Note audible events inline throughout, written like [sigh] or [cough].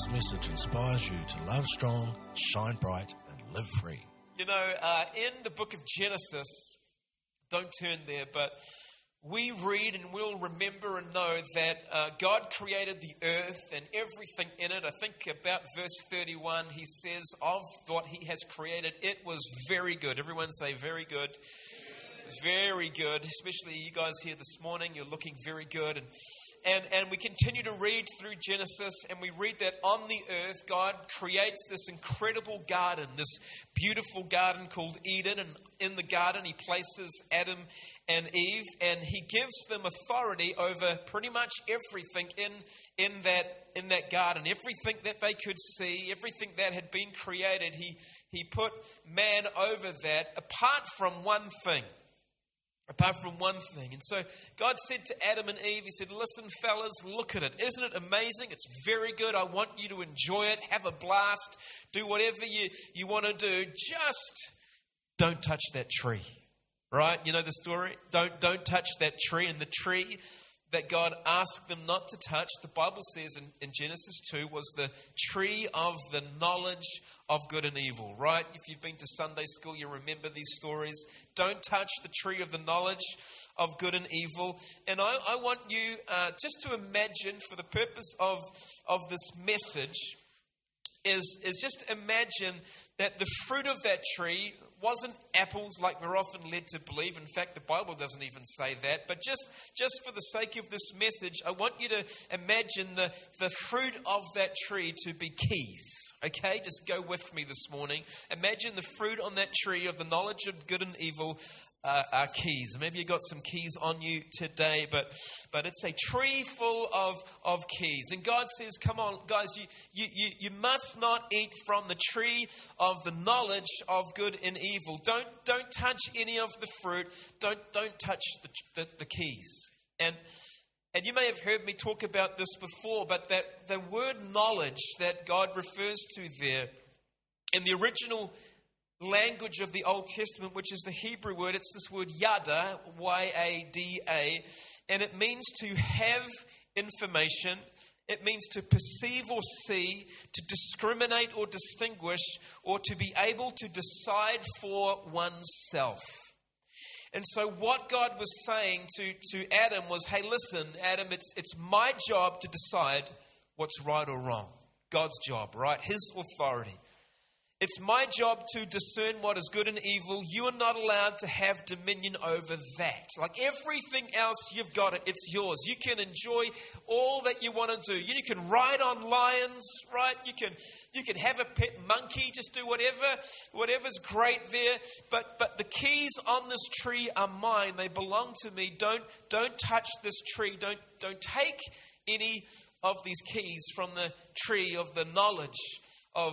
this message inspires you to love strong, shine bright, and live free. You know, uh, in the book of Genesis, don't turn there, but we read and we'll remember and know that uh, God created the earth and everything in it. I think about verse 31, he says, Of what he has created, it was very good. Everyone say, very good. It's very good, especially you guys here this morning. You're looking very good. And and, and we continue to read through Genesis, and we read that on the earth, God creates this incredible garden, this beautiful garden called Eden. And in the garden, He places Adam and Eve, and He gives them authority over pretty much everything in, in, that, in that garden. Everything that they could see, everything that had been created, He, he put man over that, apart from one thing apart from one thing. And so God said to Adam and Eve, He said, Listen, fellas, look at it. Isn't it amazing? It's very good. I want you to enjoy it, have a blast, do whatever you, you want to do. Just don't touch that tree. Right? You know the story? Don't, don't touch that tree. And the tree that God asked them not to touch, the Bible says in, in Genesis 2, was the tree of the knowledge of good and evil, right? If you've been to Sunday school, you remember these stories. Don't touch the tree of the knowledge of good and evil. And I, I want you uh, just to imagine, for the purpose of, of this message, is, is just imagine that the fruit of that tree wasn't apples like we're often led to believe. In fact, the Bible doesn't even say that. But just, just for the sake of this message, I want you to imagine the, the fruit of that tree to be keys. Okay, just go with me this morning. Imagine the fruit on that tree of the knowledge of good and evil uh, are keys. Maybe you got some keys on you today, but but it's a tree full of, of keys. And God says, Come on, guys, you, you, you, you must not eat from the tree of the knowledge of good and evil. Don't don't touch any of the fruit. Don't don't touch the, the, the keys. And and you may have heard me talk about this before, but that the word knowledge that God refers to there in the original language of the Old Testament, which is the Hebrew word, it's this word yada, Y A D A, and it means to have information. It means to perceive or see, to discriminate or distinguish, or to be able to decide for oneself. And so, what God was saying to, to Adam was hey, listen, Adam, it's, it's my job to decide what's right or wrong. God's job, right? His authority. It's my job to discern what is good and evil. You are not allowed to have dominion over that. Like everything else, you've got it. It's yours. You can enjoy all that you want to do. You can ride on lions, right? You can you can have a pet monkey. Just do whatever whatever's great there. But but the keys on this tree are mine. They belong to me. Don't don't touch this tree. Don't don't take any of these keys from the tree of the knowledge of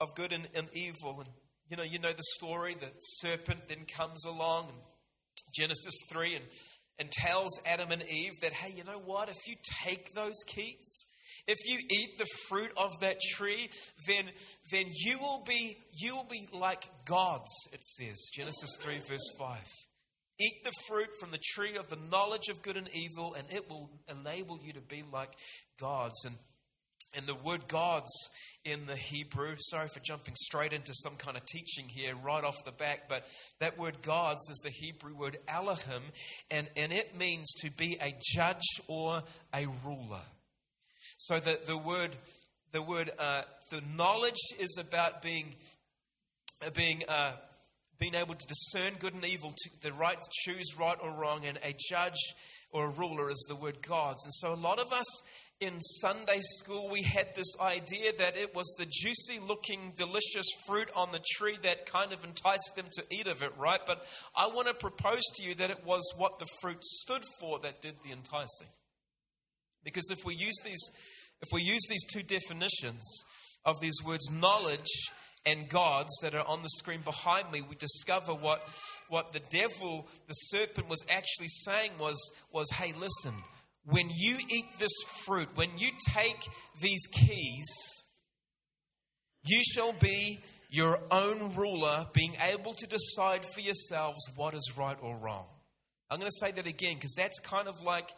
of good and, and evil. And you know, you know the story. The serpent then comes along in Genesis 3 and, and tells Adam and Eve that, hey, you know what? If you take those keys, if you eat the fruit of that tree, then, then you will be you will be like gods, it says. Genesis 3, verse 5. Eat the fruit from the tree of the knowledge of good and evil, and it will enable you to be like gods. And and the word gods in the Hebrew, sorry for jumping straight into some kind of teaching here right off the back, but that word gods is the Hebrew word Elohim, and, and it means to be a judge or a ruler. So the, the word, the word, uh, the knowledge is about being, uh, being, uh, being able to discern good and evil, to, the right to choose right or wrong, and a judge or a ruler is the word gods. And so a lot of us in Sunday school, we had this idea that it was the juicy looking, delicious fruit on the tree that kind of enticed them to eat of it, right? But I want to propose to you that it was what the fruit stood for that did the enticing. Because if we use these, if we use these two definitions of these words, knowledge and gods that are on the screen behind me, we discover what, what the devil, the serpent, was actually saying was, was hey, listen, when you eat this fruit, when you take these keys, you shall be your own ruler, being able to decide for yourselves what is right or wrong. I'm going to say that again because that's kind of like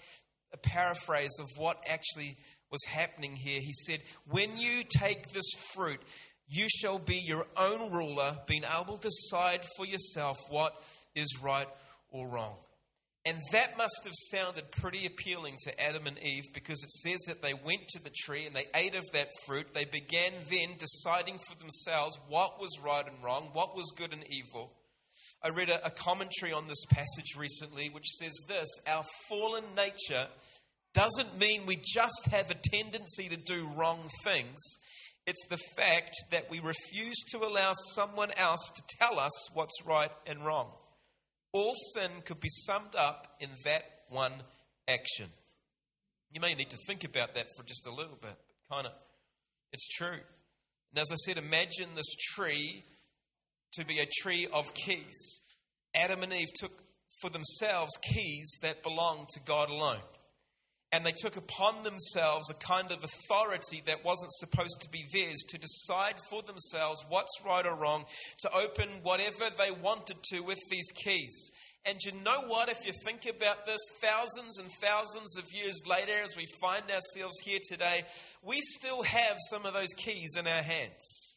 a paraphrase of what actually was happening here. He said, When you take this fruit, you shall be your own ruler, being able to decide for yourself what is right or wrong. And that must have sounded pretty appealing to Adam and Eve because it says that they went to the tree and they ate of that fruit. They began then deciding for themselves what was right and wrong, what was good and evil. I read a, a commentary on this passage recently which says this Our fallen nature doesn't mean we just have a tendency to do wrong things. It's the fact that we refuse to allow someone else to tell us what's right and wrong. All sin could be summed up in that one action. You may need to think about that for just a little bit, but kind of, it's true. And as I said, imagine this tree to be a tree of keys. Adam and Eve took for themselves keys that belonged to God alone and they took upon themselves a kind of authority that wasn't supposed to be theirs to decide for themselves what's right or wrong, to open whatever they wanted to with these keys. And you know what? If you think about this, thousands and thousands of years later, as we find ourselves here today, we still have some of those keys in our hands.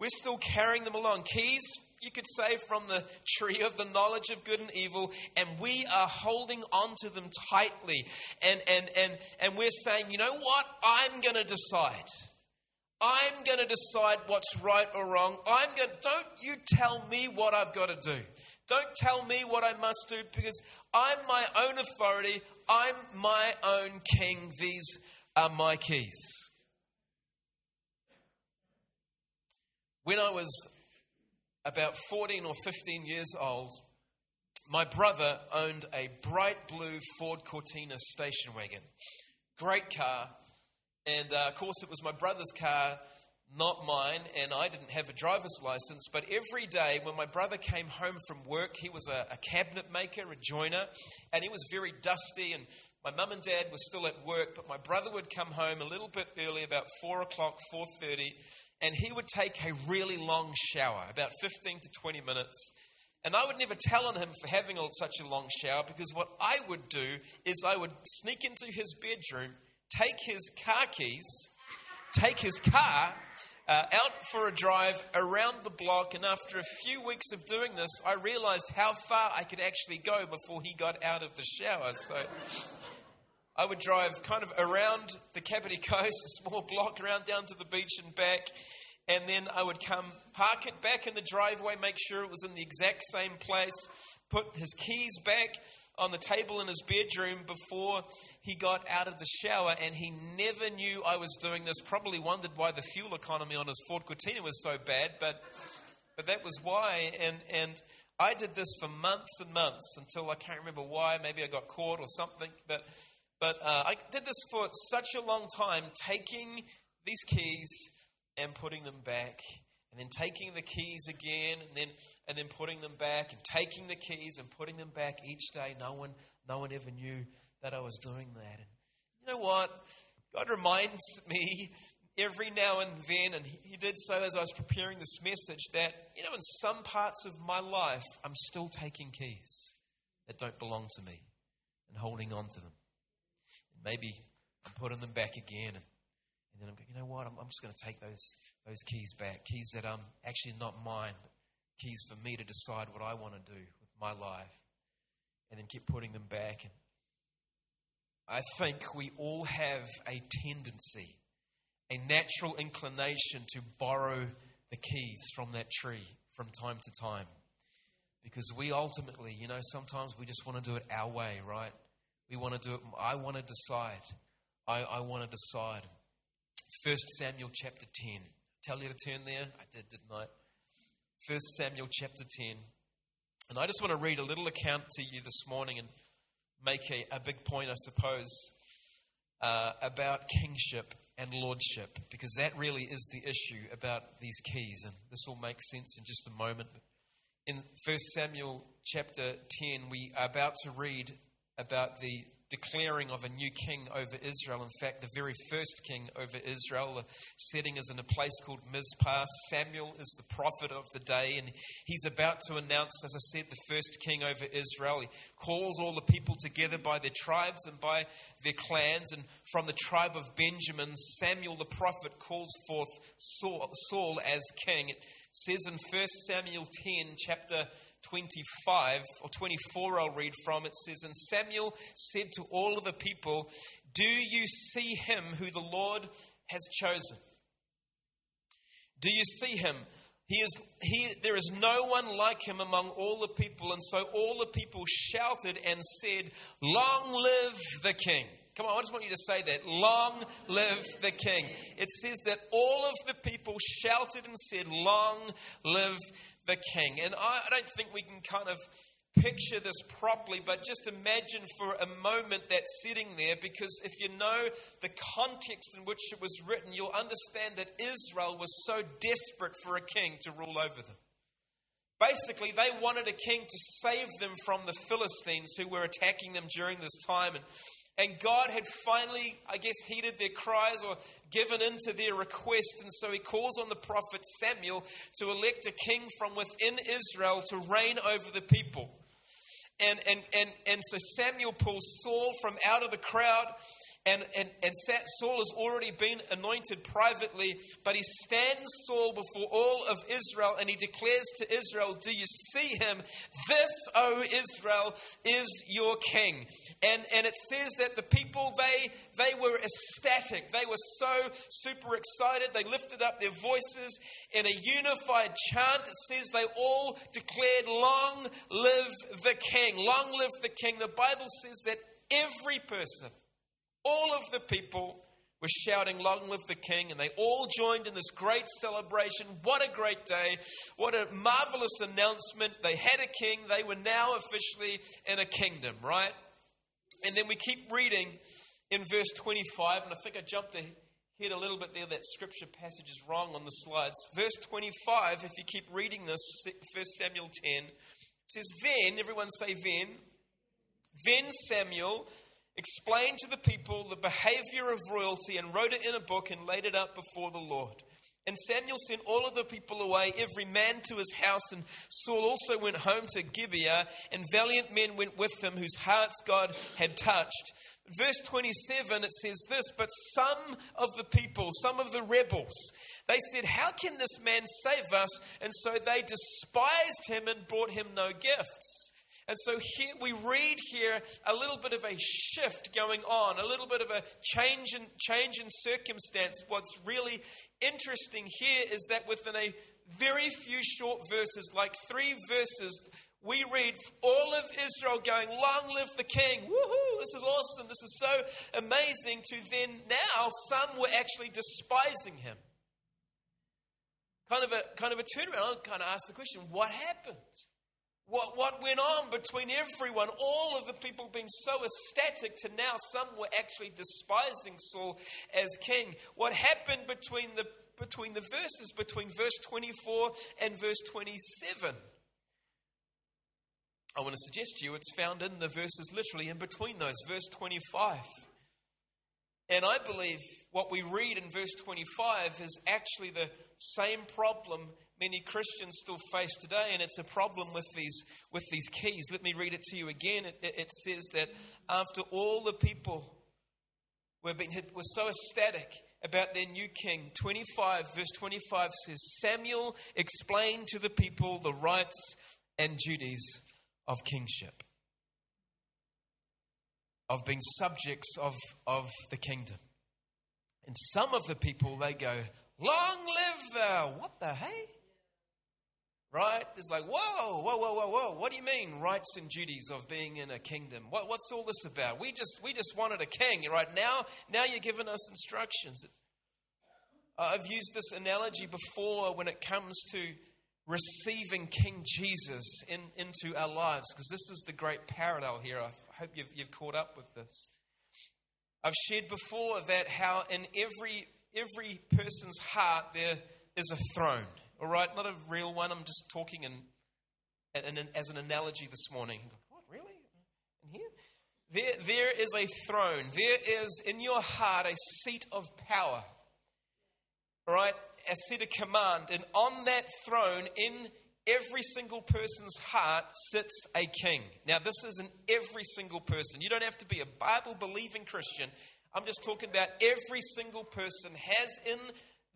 We're still carrying them along. Keys you could say, from the tree of the knowledge of good and evil, and we are holding on to them tightly. And, and, and, and we're saying, you know what? I'm going to decide. I'm going to decide what's right or wrong. I'm going don't you tell me what I've got to do. Don't tell me what I must do because I'm my own authority. I'm my own king. These are my keys. When I was about 14 or 15 years old, my brother owned a bright blue Ford Cortina station wagon. Great car. And uh, of course, it was my brother's car, not mine, and I didn't have a driver's license. But every day when my brother came home from work, he was a, a cabinet maker, a joiner, and he was very dusty. And my mum and dad were still at work, but my brother would come home a little bit early, about 4 o'clock, 4.30, and he would take a really long shower, about 15 to 20 minutes. And I would never tell on him for having such a long shower because what I would do is I would sneak into his bedroom, take his car keys, take his car uh, out for a drive around the block. And after a few weeks of doing this, I realized how far I could actually go before he got out of the shower. So I would drive kind of around the Kapiti [laughs] Coast, a small block around down to the beach and back. And then I would come, park it back in the driveway, make sure it was in the exact same place, put his keys back on the table in his bedroom before he got out of the shower. And he never knew I was doing this. Probably wondered why the fuel economy on his Ford Cortina was so bad, but, but that was why. And, and I did this for months and months until I can't remember why. Maybe I got caught or something. But but uh, I did this for such a long time, taking these keys and putting them back, and then taking the keys again, and then and then putting them back, and taking the keys and putting them back each day. No one, no one ever knew that I was doing that. And you know what? God reminds me every now and then, and He did so as I was preparing this message, that you know, in some parts of my life, I'm still taking keys that don't belong to me and holding on to them maybe I'm putting them back again. And, and then I'm going, you know what? I'm, I'm just going to take those, those keys back. Keys that are um, actually not mine, but keys for me to decide what I want to do with my life. And then keep putting them back. And I think we all have a tendency, a natural inclination to borrow the keys from that tree from time to time. Because we ultimately, you know, sometimes we just want to do it our way, right? We want to do it. I want to decide. I, I want to decide. First Samuel chapter 10. Tell you to turn there? I did, didn't I? First Samuel chapter 10. And I just want to read a little account to you this morning and make a, a big point, I suppose, uh, about kingship and lordship, because that really is the issue about these keys. And this will make sense in just a moment. In 1 Samuel chapter 10, we are about to read about the declaring of a new king over Israel. In fact, the very first king over Israel. The setting is in a place called Mizpah. Samuel is the prophet of the day, and he's about to announce, as I said, the first king over Israel. He calls all the people together by their tribes and by their clans. And from the tribe of Benjamin, Samuel the prophet calls forth Saul, Saul as king. It says in 1 Samuel 10, chapter 25 or 24, I'll read from. It says, And Samuel said to all of the people, Do you see him who the Lord has chosen? Do you see him? He is, he, there is no one like him among all the people. And so all the people shouted and said, Long live the king. Come on, I just want you to say that. Long live the king. It says that all of the people shouted and said, Long live the king. And I, don't think we can kind of picture this properly, but just imagine for a moment that sitting there, because if you know the context in which it was written, you'll understand that Israel was so desperate for a king to rule over them. Basically, they wanted a king to save them from the Philistines who were attacking them during this time. And and God had finally, I guess, heeded their cries or given in to their request. And so he calls on the prophet Samuel to elect a king from within Israel to reign over the people. And, and, and, and so Samuel pulls Saul from out of the crowd and, and, and Saul has already been anointed privately, but he stands Saul before all of Israel and he declares to Israel, Do you see him? This, O Israel, is your king. And, and it says that the people, they, they were ecstatic. They were so super excited. They lifted up their voices in a unified chant. It says they all declared, Long live the king. Long live the king. The Bible says that every person, all of the people were shouting, Long live the King, and they all joined in this great celebration. What a great day! What a marvelous announcement. They had a king, they were now officially in a kingdom, right? And then we keep reading in verse 25, and I think I jumped ahead a little bit there. That scripture passage is wrong on the slides. Verse 25, if you keep reading this, 1 Samuel 10, says, Then, everyone say, Then, then Samuel explained to the people the behavior of royalty and wrote it in a book and laid it up before the Lord. And Samuel sent all of the people away, every man to his house. And Saul also went home to Gibeah, and valiant men went with him, whose hearts God had touched. Verse 27, it says this But some of the people, some of the rebels, they said, How can this man save us? And so they despised him and brought him no gifts. And so here we read here a little bit of a shift going on, a little bit of a change in change in circumstance. What's really interesting here is that within a very few short verses, like three verses, we read all of Israel going, Long live the king! Woohoo! This is awesome! This is so amazing. To then now some were actually despising him. Kind of a kind of a turnaround. I kind of ask the question, what happened? What, what went on between everyone, all of the people being so ecstatic to now some were actually despising Saul as king. What happened between the, between the verses, between verse 24 and verse 27? I want to suggest to you it's found in the verses literally in between those, verse 25. And I believe what we read in verse 25 is actually the same problem many Christians still face today, and it's a problem with these, with these keys. Let me read it to you again. It, it says that after all the people were, being, were so ecstatic about their new king, 25, verse 25 says, Samuel explained to the people the rights and duties of kingship, of being subjects of, of the kingdom. And some of the people, they go, Long live thou! What the hey? Right? It's like, whoa, whoa, whoa, whoa, whoa. What do you mean, rights and duties of being in a kingdom? What, what's all this about? We just, we just wanted a king, right? Now, now you're giving us instructions. Uh, I've used this analogy before when it comes to receiving King Jesus in, into our lives, because this is the great parallel here. I hope you've, you've caught up with this. I've shared before that how in every every person's heart there is a throne. All right, not a real one. I'm just talking in, in, in as an analogy this morning. What, really? Here? There, there is a throne. There is in your heart a seat of power. All right? A seat of command. And on that throne, in every single person's heart, sits a king. Now, this is in every single person. You don't have to be a Bible believing Christian. I'm just talking about every single person has in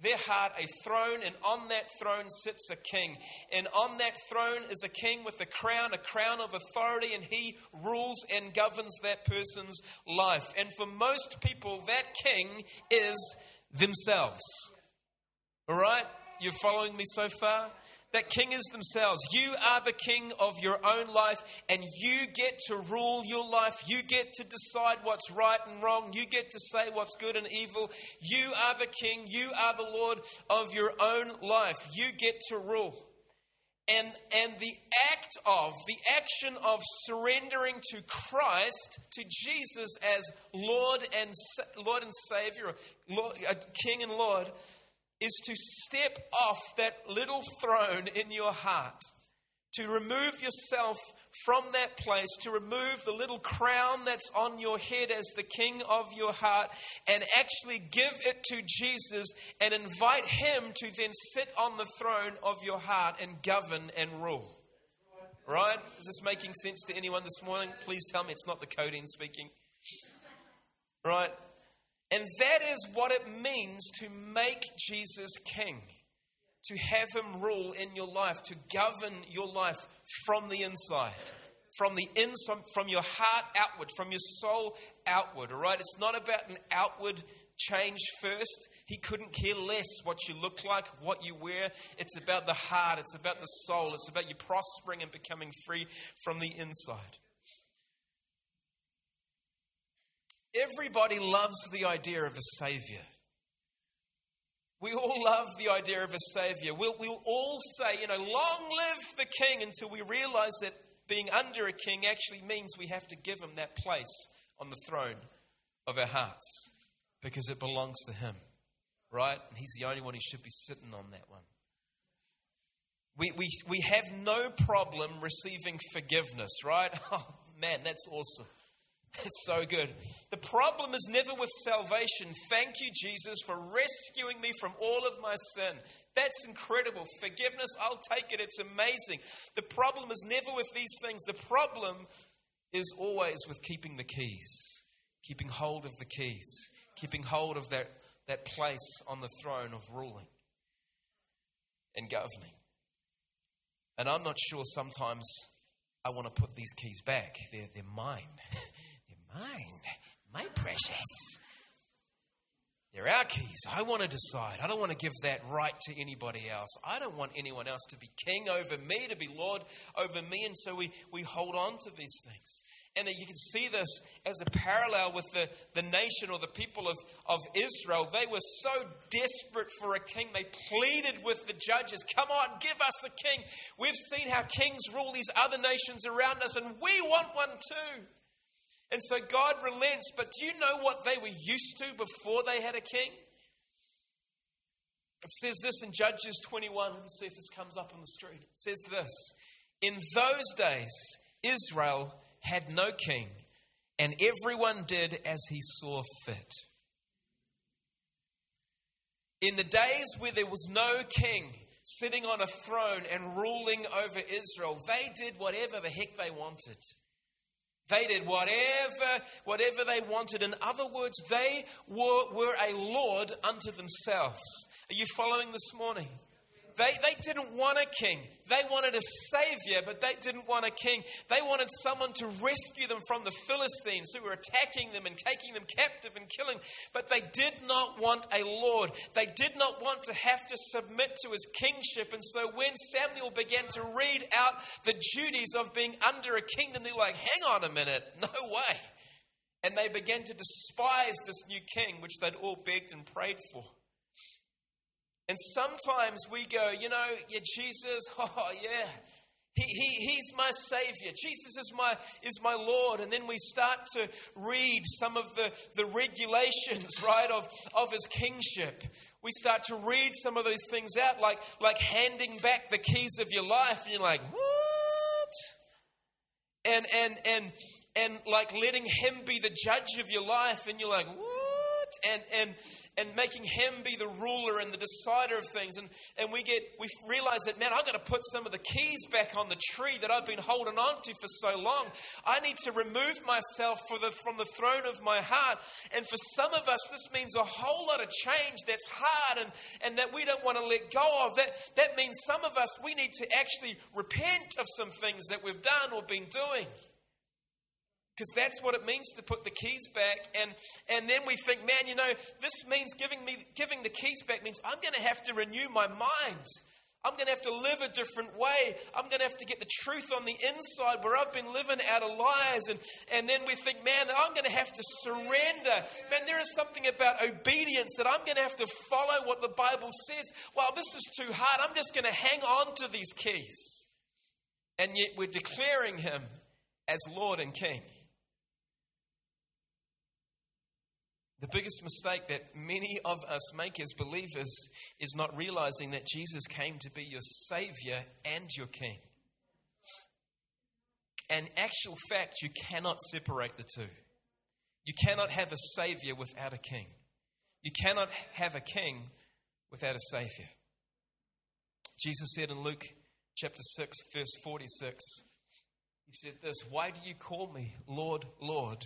their heart a throne, and on that throne sits a king. And on that throne is a king with a crown, a crown of authority, and he rules and governs that person's life. And for most people, that king is themselves. All right? You're following me so far? That king is themselves. You are the king of your own life, and you get to rule your life. You get to decide what's right and wrong. You get to say what's good and evil. You are the king. You are the Lord of your own life. You get to rule. And, and the act of, the action of surrendering to Christ, to Jesus as Lord and, Lord and Savior, Lord, uh, King and Lord, is to step off that little throne in your heart, to remove yourself from that place, to remove the little crown that's on your head as the king of your heart, and actually give it to Jesus and invite him to then sit on the throne of your heart and govern and rule. Right? Is this making sense to anyone this morning? Please tell me it's not the codeine speaking. Right? And that is what it means to make Jesus king, to have him rule in your life, to govern your life from the inside. From the inside, from your heart outward, from your soul outward, all right? It's not about an outward change first. He couldn't care less what you look like, what you wear. It's about the heart, it's about the soul, it's about you prospering and becoming free from the inside. Everybody loves the idea of a Savior. We all love the idea of a Savior. We'll, we'll all say, you know, long live the King until we realize that being under a king actually means we have to give him that place on the throne of our hearts because it belongs to him, right? And he's the only one who should be sitting on that one. We, we, we have no problem receiving forgiveness, right? [laughs] Oh, man, that's awesome. [laughs] It's so good. The problem is never with salvation. Thank you, Jesus, for rescuing me from all of my sin. That's incredible. Forgiveness, I'll take it. It's amazing. The problem is never with these things. The problem is always with keeping the keys, keeping hold of the keys, keeping hold of that, that place on the throne of ruling and governing. And I'm not sure sometimes I want to put these keys back. They're, they're mine. [laughs] Mine, my precious. They're our keys. I want to decide. I don't want to give that right to anybody else. I don't want anyone else to be king over me, to be Lord over me. And so we, we hold on to these things. And you can see this as a parallel with the, the nation or the people of, of Israel. They were so desperate for a king. They pleaded with the judges, Come on, give us a king. We've seen how kings rule these other nations around us, and we want one too. And so God relents, but do you know what they were used to before they had a king? It says this in Judges 21. Let me see if this comes up on the screen. It says this In those days, Israel had no king, and everyone did as he saw fit. In the days where there was no king sitting on a throne and ruling over Israel, they did whatever the heck they wanted. They did whatever, whatever they wanted. In other words, they were, were a Lord unto themselves. Are you following this morning? They, they didn't want a king. They wanted a savior, but they didn't want a king. They wanted someone to rescue them from the Philistines who were attacking them and taking them captive and killing. But they did not want a Lord. They did not want to have to submit to his kingship. And so when Samuel began to read out the duties of being under a kingdom, they're like, hang on a minute, [laughs] no way. And they began to despise this new king, which they'd all begged and prayed for. And sometimes we go, you know, yeah, Jesus, [laughs] oh yeah, he, he, he's my Savior. Jesus is my, is my Lord. And then we start to read some of the, the regulations, [laughs] right, of, of His kingship. We start to read some of those things out, like, like handing back the keys of your life. And you're like, what? And, and, and and like letting Him be the judge of your life, and you're like, what? And and and making him be the ruler and the decider of things. And, and we get we realize that, man, I've got to put some of the keys back on the tree that I've been holding on to for so long. I need to remove myself the, from the throne of my heart. And for some of us, this means a whole lot of change that's hard and, and that we don't want to let go of. That, that means some of us, we need to actually repent of some things that we've done or been doing because that's what it means to put the keys back. And and then we think man you know this means giving me giving the keys back means i'm going to have to renew my mind. I'm going to have to live a different way. I'm going to have to get the truth on the inside where i've been living out of lies. And and then we think man i'm going to have to surrender. Man there is something about obedience that i'm going to have to follow what the bible says. Well this is too hard. I'm just going to hang on to these keys. And yet we're declaring him as lord and king The biggest mistake that many of us make as believers is not realizing that Jesus came to be your Savior and your King. And actual fact, you cannot separate the two. You cannot have a Savior without a King. You cannot have a King without a Savior. Jesus said in Luke chapter 6, verse 46, He said this Why do you call me Lord, Lord,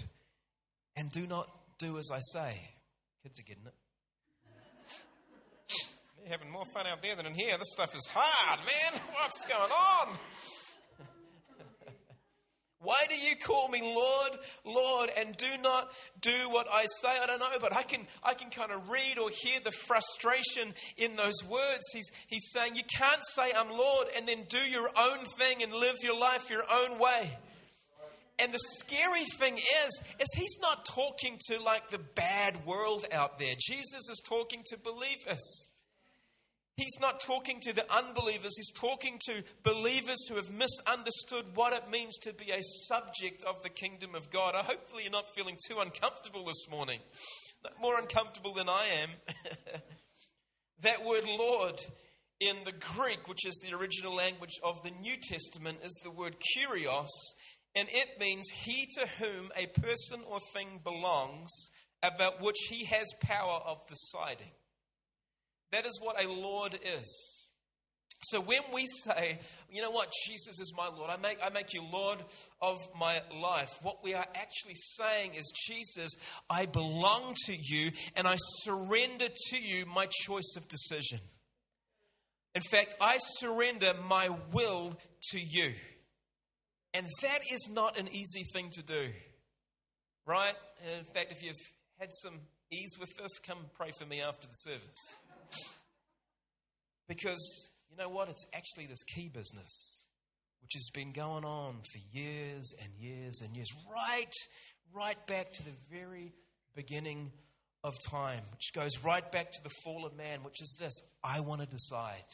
and do not do as I say. Kids are getting it. They're having more fun out there than in here. This stuff is hard, man. [laughs] What's going on? [laughs] Why do you call me Lord, Lord, and do not do what I say? I don't know, but I can, I can kind of read or hear the frustration in those words. He's, he's saying, You can't say, I'm Lord, and then do your own thing and live your life your own way. And the scary thing is, is he's not talking to like the bad world out there. Jesus is talking to believers. He's not talking to the unbelievers. He's talking to believers who have misunderstood what it means to be a subject of the kingdom of God. Hopefully you're not feeling too uncomfortable this morning. More uncomfortable than I am. [laughs] that word Lord in the Greek, which is the original language of the New Testament, is the word kurios, and it means he to whom a person or thing belongs, about which he has power of deciding. That is what a Lord is. So when we say, you know what, Jesus is my Lord, I make, I make you Lord of my life, what we are actually saying is, Jesus, I belong to you and I surrender to you my choice of decision. In fact, I surrender my will to you. And that is not an easy thing to do, right? In fact, if you've had some ease with this, come pray for me after the service. Because you know what? It's actually this key business which has been going on for years and years and years, right, right back to the very beginning of time, which goes right back to the fall of man, which is this I want to decide.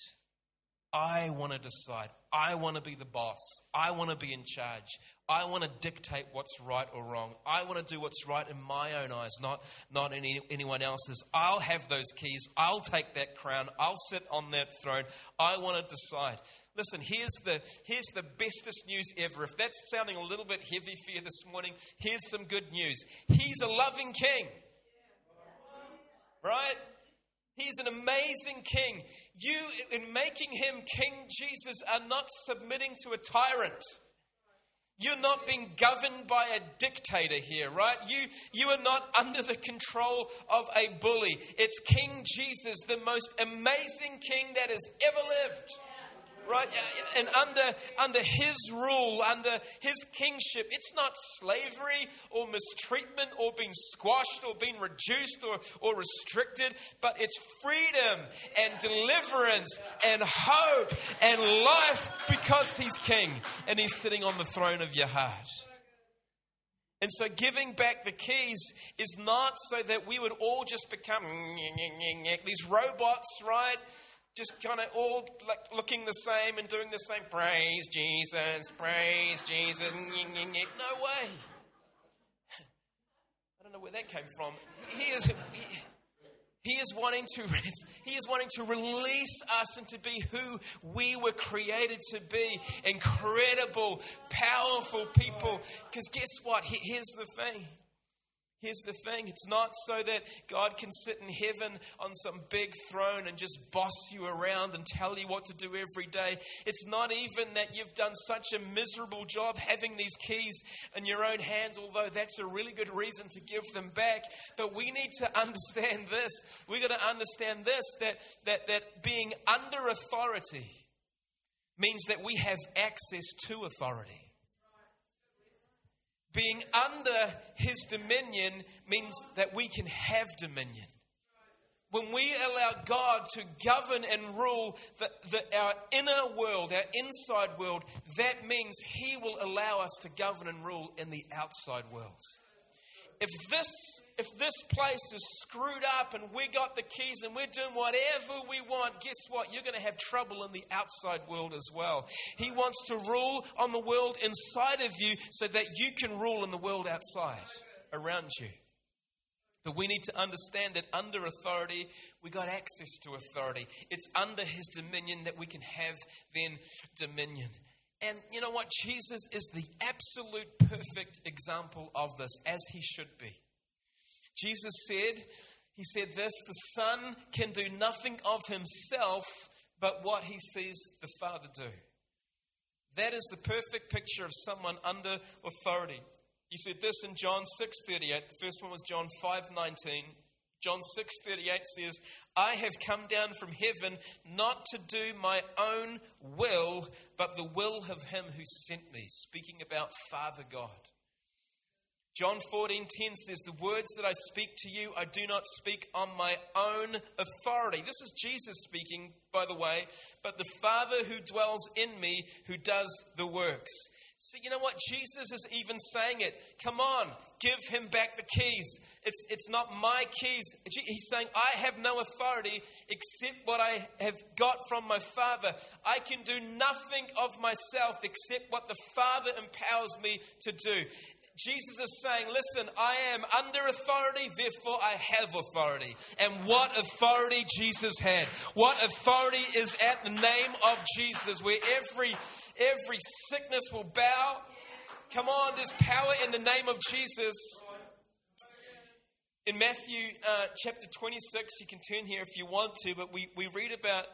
I want to decide. I want to be the boss. I want to be in charge. I want to dictate what's right or wrong. I want to do what's right in my own eyes, not, not any, anyone else's. I'll have those keys. I'll take that crown. I'll sit on that throne. I want to decide. Listen, here's the, here's the bestest news ever. If that's sounding a little bit heavy for you this morning, here's some good news. He's a loving king. Right? He's an amazing king. You, in making him King Jesus, are not submitting to a tyrant. You're not being governed by a dictator here, right? You, you are not under the control of a bully. It's King Jesus, the most amazing king that has ever lived right? Uh, and under, under his rule, under his kingship, it's not slavery or mistreatment or being squashed or being reduced or, or restricted, but it's freedom and deliverance and hope and life because he's king and he's sitting on the throne of your heart. And so, giving back the keys is not so that we would all just become these robots, right? Just kind of all like looking the same and doing the same. Praise Jesus, praise Jesus. No way. I don't know where that came from. He is, he, He is wanting to he is wanting to release us and to be who we were created to be. Incredible, powerful people. Because guess what? Here's the thing. Here's the thing it's not so that God can sit in heaven on some big throne and just boss you around and tell you what to do every day. It's not even that you've done such a miserable job having these keys in your own hands, although that's a really good reason to give them back. But we need to understand this. We've got to understand this that, that, that being under authority means that we have access to authority. Being under his dominion means that we can have dominion. When we allow God to govern and rule the, the, our inner world, our inside world, that means he will allow us to govern and rule in the outside world. If this if this place is screwed up and we got the keys and we're doing whatever we want, guess what? You're going to have trouble in the outside world as well. He wants to rule on the world inside of you so that you can rule in the world outside around you. But we need to understand that under authority, we got access to authority. It's under his dominion that we can have then dominion. And you know what? Jesus is the absolute perfect example of this, as he should be. Jesus said, He said this the Son can do nothing of himself but what he sees the Father do. That is the perfect picture of someone under authority. He said this in John 6:38. The first one was John 5:19. John 6:38 says, "I have come down from heaven not to do my own will, but the will of him who sent me." Speaking about Father God. John 14:10 says, "The words that I speak to you, I do not speak on my own authority." This is Jesus speaking, by the way, but the Father who dwells in me, who does the works. So you know what? Jesus is even saying it. Come on, give him back the keys. It's, it's not my keys. He's saying, I have no authority except what I have got from my Father. I can do nothing of myself except what the Father empowers me to do. Jesus is saying, Listen, I am under authority, therefore I have authority. And what authority Jesus had. What authority is at the name of Jesus, where every, every sickness will bow. Come on, there's power in the name of Jesus. In Matthew uh, chapter 26, you can turn here if you want to, but we, we read about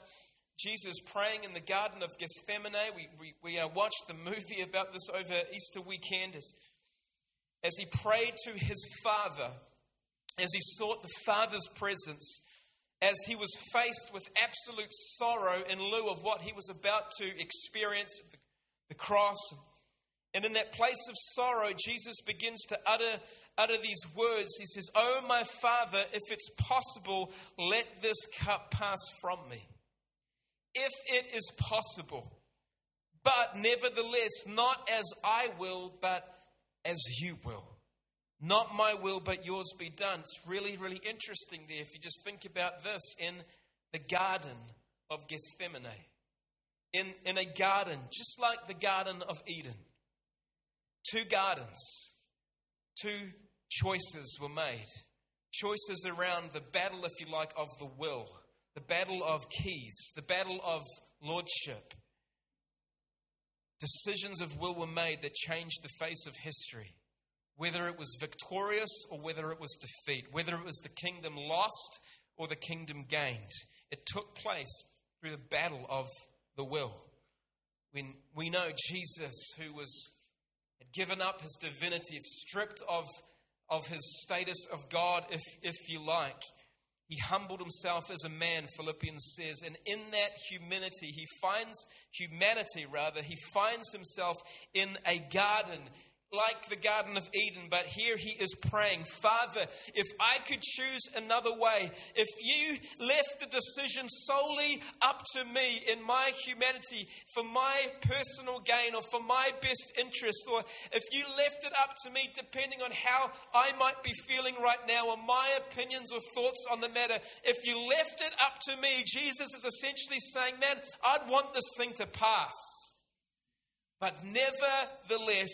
Jesus praying in the Garden of Gethsemane. We, we, we uh, watched the movie about this over Easter weekend. As as he prayed to his Father, as he sought the Father's presence, as he was faced with absolute sorrow in lieu of what he was about to experience the, the cross. And in that place of sorrow, Jesus begins to utter, utter these words. He says, Oh, my Father, if it's possible, let this cup pass from me. If it is possible. But nevertheless, not as I will, but as you will. Not my will, but yours be done. It's really, really interesting there if you just think about this in the Garden of Gethsemane. In, in a garden, just like the Garden of Eden. Two gardens, two choices were made. Choices around the battle, if you like, of the will, the battle of keys, the battle of lordship. Decisions of will were made that changed the face of history. Whether it was victorious or whether it was defeat, whether it was the kingdom lost or the kingdom gained, it took place through the battle of the will. When we know Jesus, who was had given up his divinity, stripped of, of his status of God, if, if you like, he humbled himself as a man, Philippians says, and in that humility, he finds humanity rather, he finds himself in a garden like the Garden of Eden, but here he is praying, Father, if I could choose another way, if you left the decision solely up to me in my humanity for my personal gain or for my best interest, or if you left it up to me depending on how I might be feeling right now or my opinions or thoughts on the matter, if you left it up to me, Jesus is essentially saying, Man, I'd want this thing to pass. But nevertheless,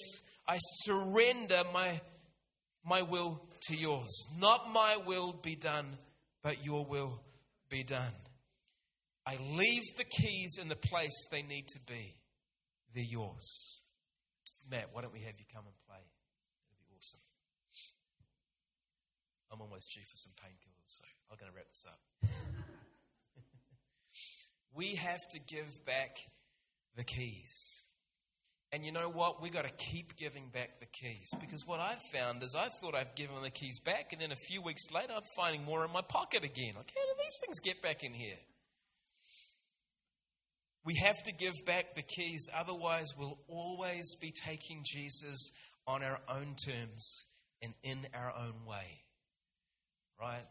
I surrender my, my will to yours. Not my will be done, but your will be done. I leave the keys in the place they need to be. They're yours. Matt, why don't we have you come and play? That'd be awesome. I'm almost due for some painkillers, so I'm going to wrap this up. [laughs] we have to give back the keys. And you know what? We've got to keep giving back the keys. Because what I've found is I thought I've given the keys back, and then a few weeks later, I'm finding more in my pocket again. Like, how do these things get back in here? We have to give back the keys, otherwise, we'll always be taking Jesus on our own terms and in our own way. Right?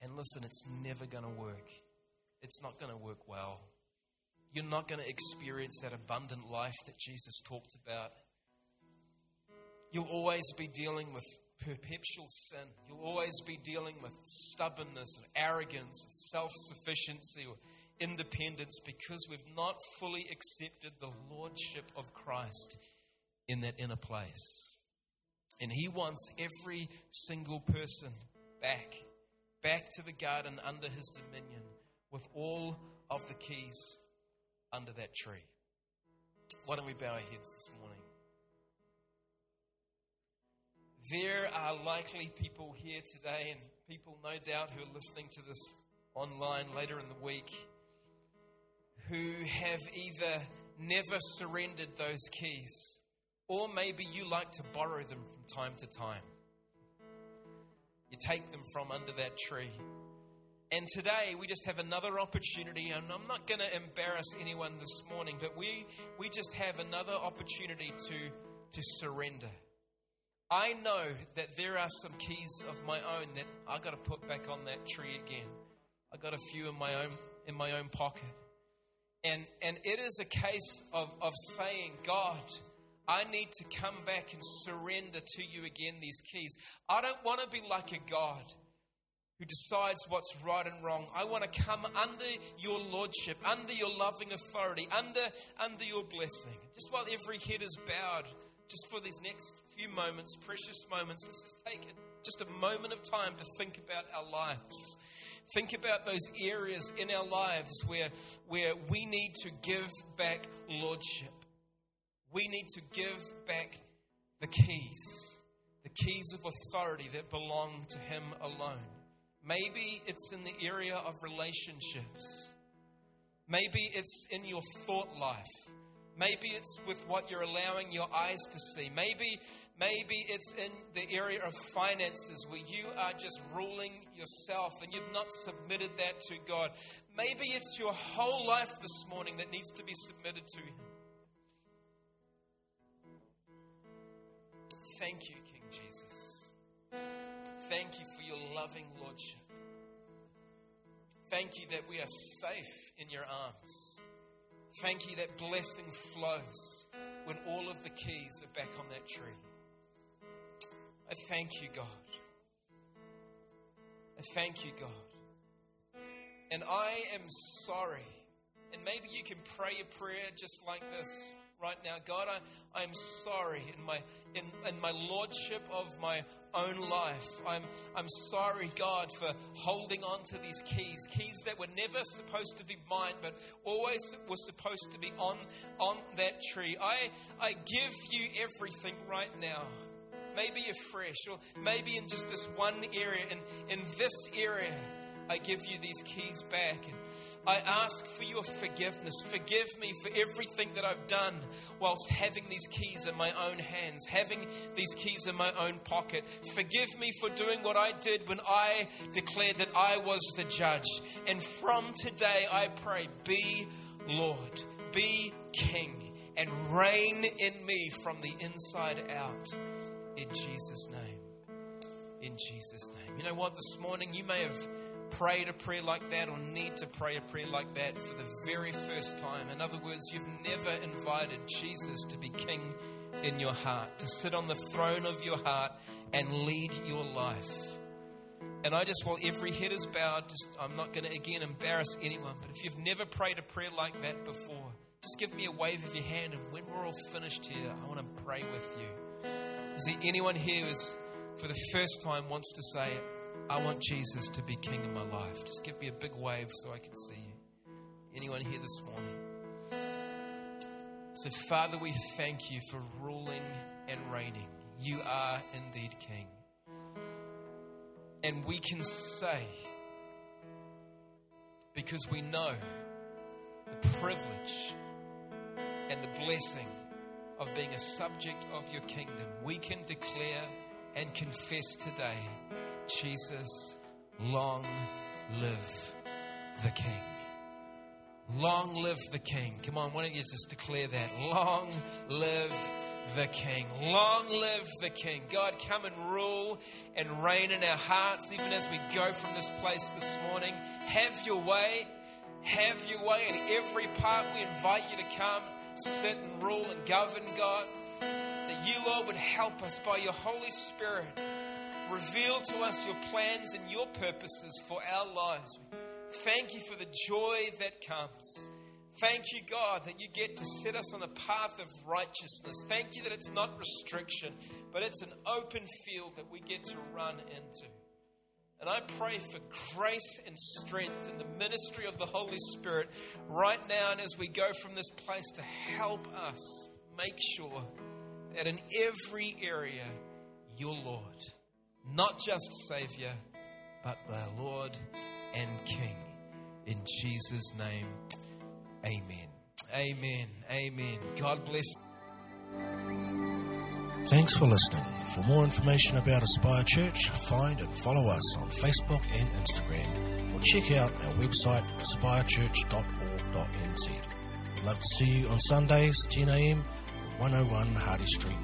And listen, it's never going to work. It's not going to work well. You're not going to experience that abundant life that Jesus talked about. You'll always be dealing with perpetual sin. You'll always be dealing with stubbornness and arrogance, and self sufficiency, or independence because we've not fully accepted the lordship of Christ in that inner place. And He wants every single person back, back to the garden under His dominion with all of the keys under that tree. Why don't we bow our heads this morning? There are likely people here today, and people no doubt who are listening to this online later in the week, who have either never surrendered those keys, or maybe you like to borrow them from time to time. You take them from under that tree. And today we just have another opportunity, and I'm not going to embarrass anyone this morning, but we, we just have another opportunity to, to surrender. I know that there are some keys of my own that I've got to put back on that tree again. I've got a few in my own in my own pocket. And, and it is a case of, of saying, God, I need to come back and surrender to you again these keys. I don't want to be like a God who decides what's right and wrong. I want to come under your lordship, under your loving authority, under, under your blessing. Just while every head is bowed, just for these next few moments, precious moments, let's just take just a moment of time to think about our lives. Think about those areas in our lives where, where we need to give back lordship. We need to give back the keys, the keys of authority that belong to Him alone. Maybe it's in the area of relationships. Maybe it's in your thought life. Maybe it's with what you're allowing your eyes to see. Maybe Maybe it's in the area of finances where you are just ruling yourself and you've not submitted that to God. Maybe it's your whole life this morning that needs to be submitted to Him. Thank you, King Jesus. Thank you for your loving Lordship. Thank you that we are safe in your arms. Thank you that blessing flows when all of the keys are back on that tree. I thank you, God. I thank you, God. And I am sorry. And maybe you can pray a prayer just like this right now. God, I, I'm sorry in my in, in my lordship of my own life. I'm I'm sorry, God, for holding on to these keys, keys that were never supposed to be mine, but always were supposed to be on on that tree. I I give you everything right now maybe afresh, or maybe in just this one area. And in this area, I give you these keys back. And I ask for your forgiveness. Forgive me for everything that I've done whilst having these keys in my own hands, having these keys in my own pocket. Forgive me for doing what I did when I declared that I was the judge. And from today, I pray, be Lord, be King, and reign in me from the inside out. In Jesus' name. In Jesus' name. You know what? This morning you may have prayed a prayer like that or need to pray a prayer like that for the very first time. In other words, you've never invited Jesus to be king in your heart, to sit on the throne of your heart and lead your life. And I just, while every head is bowed, just, I'm not going to again embarrass anyone, but if you've never prayed a prayer like that before, just give me a wave of your hand, and when we're all finished here, I want to pray with you. Is there anyone here who's for the first time wants to say? I want Jesus to be king in my life. Just give me a big wave so I can see you. Anyone here this morning? So, Father, we thank you for ruling and reigning. You are indeed king. And we can say, because we know the privilege and the blessing of being a subject of your kingdom, we can declare and confess today Jesus, long live the King. Long live the King. Come on, why don't you just declare that? Long live the King. Long live the King. God, come and rule and reign in our hearts, even as we go from this place this morning. Have your way. Have your way in every part. We invite you to come, sit and rule and govern, God. That you, Lord, would help us by your Holy Spirit. Reveal to us your plans and your purposes for our lives. Thank you for the joy that comes. Thank you, God, that you get to set us on a path of righteousness. Thank you that it's not restriction, but it's an open field that we get to run into. And I pray for grace and strength in the ministry of the Holy Spirit right now and as we go from this place to help us make sure that in every area, your Lord, not just Savior, but our Lord and King. In Jesus' name, amen. Amen. Amen. God bless. Thanks for listening. For more information about Aspire Church, find and follow us on Facebook and Instagram, or check out our website aspirechurch.org.nz. We'd love to see you on Sundays, 10am, 101 Hardy Street.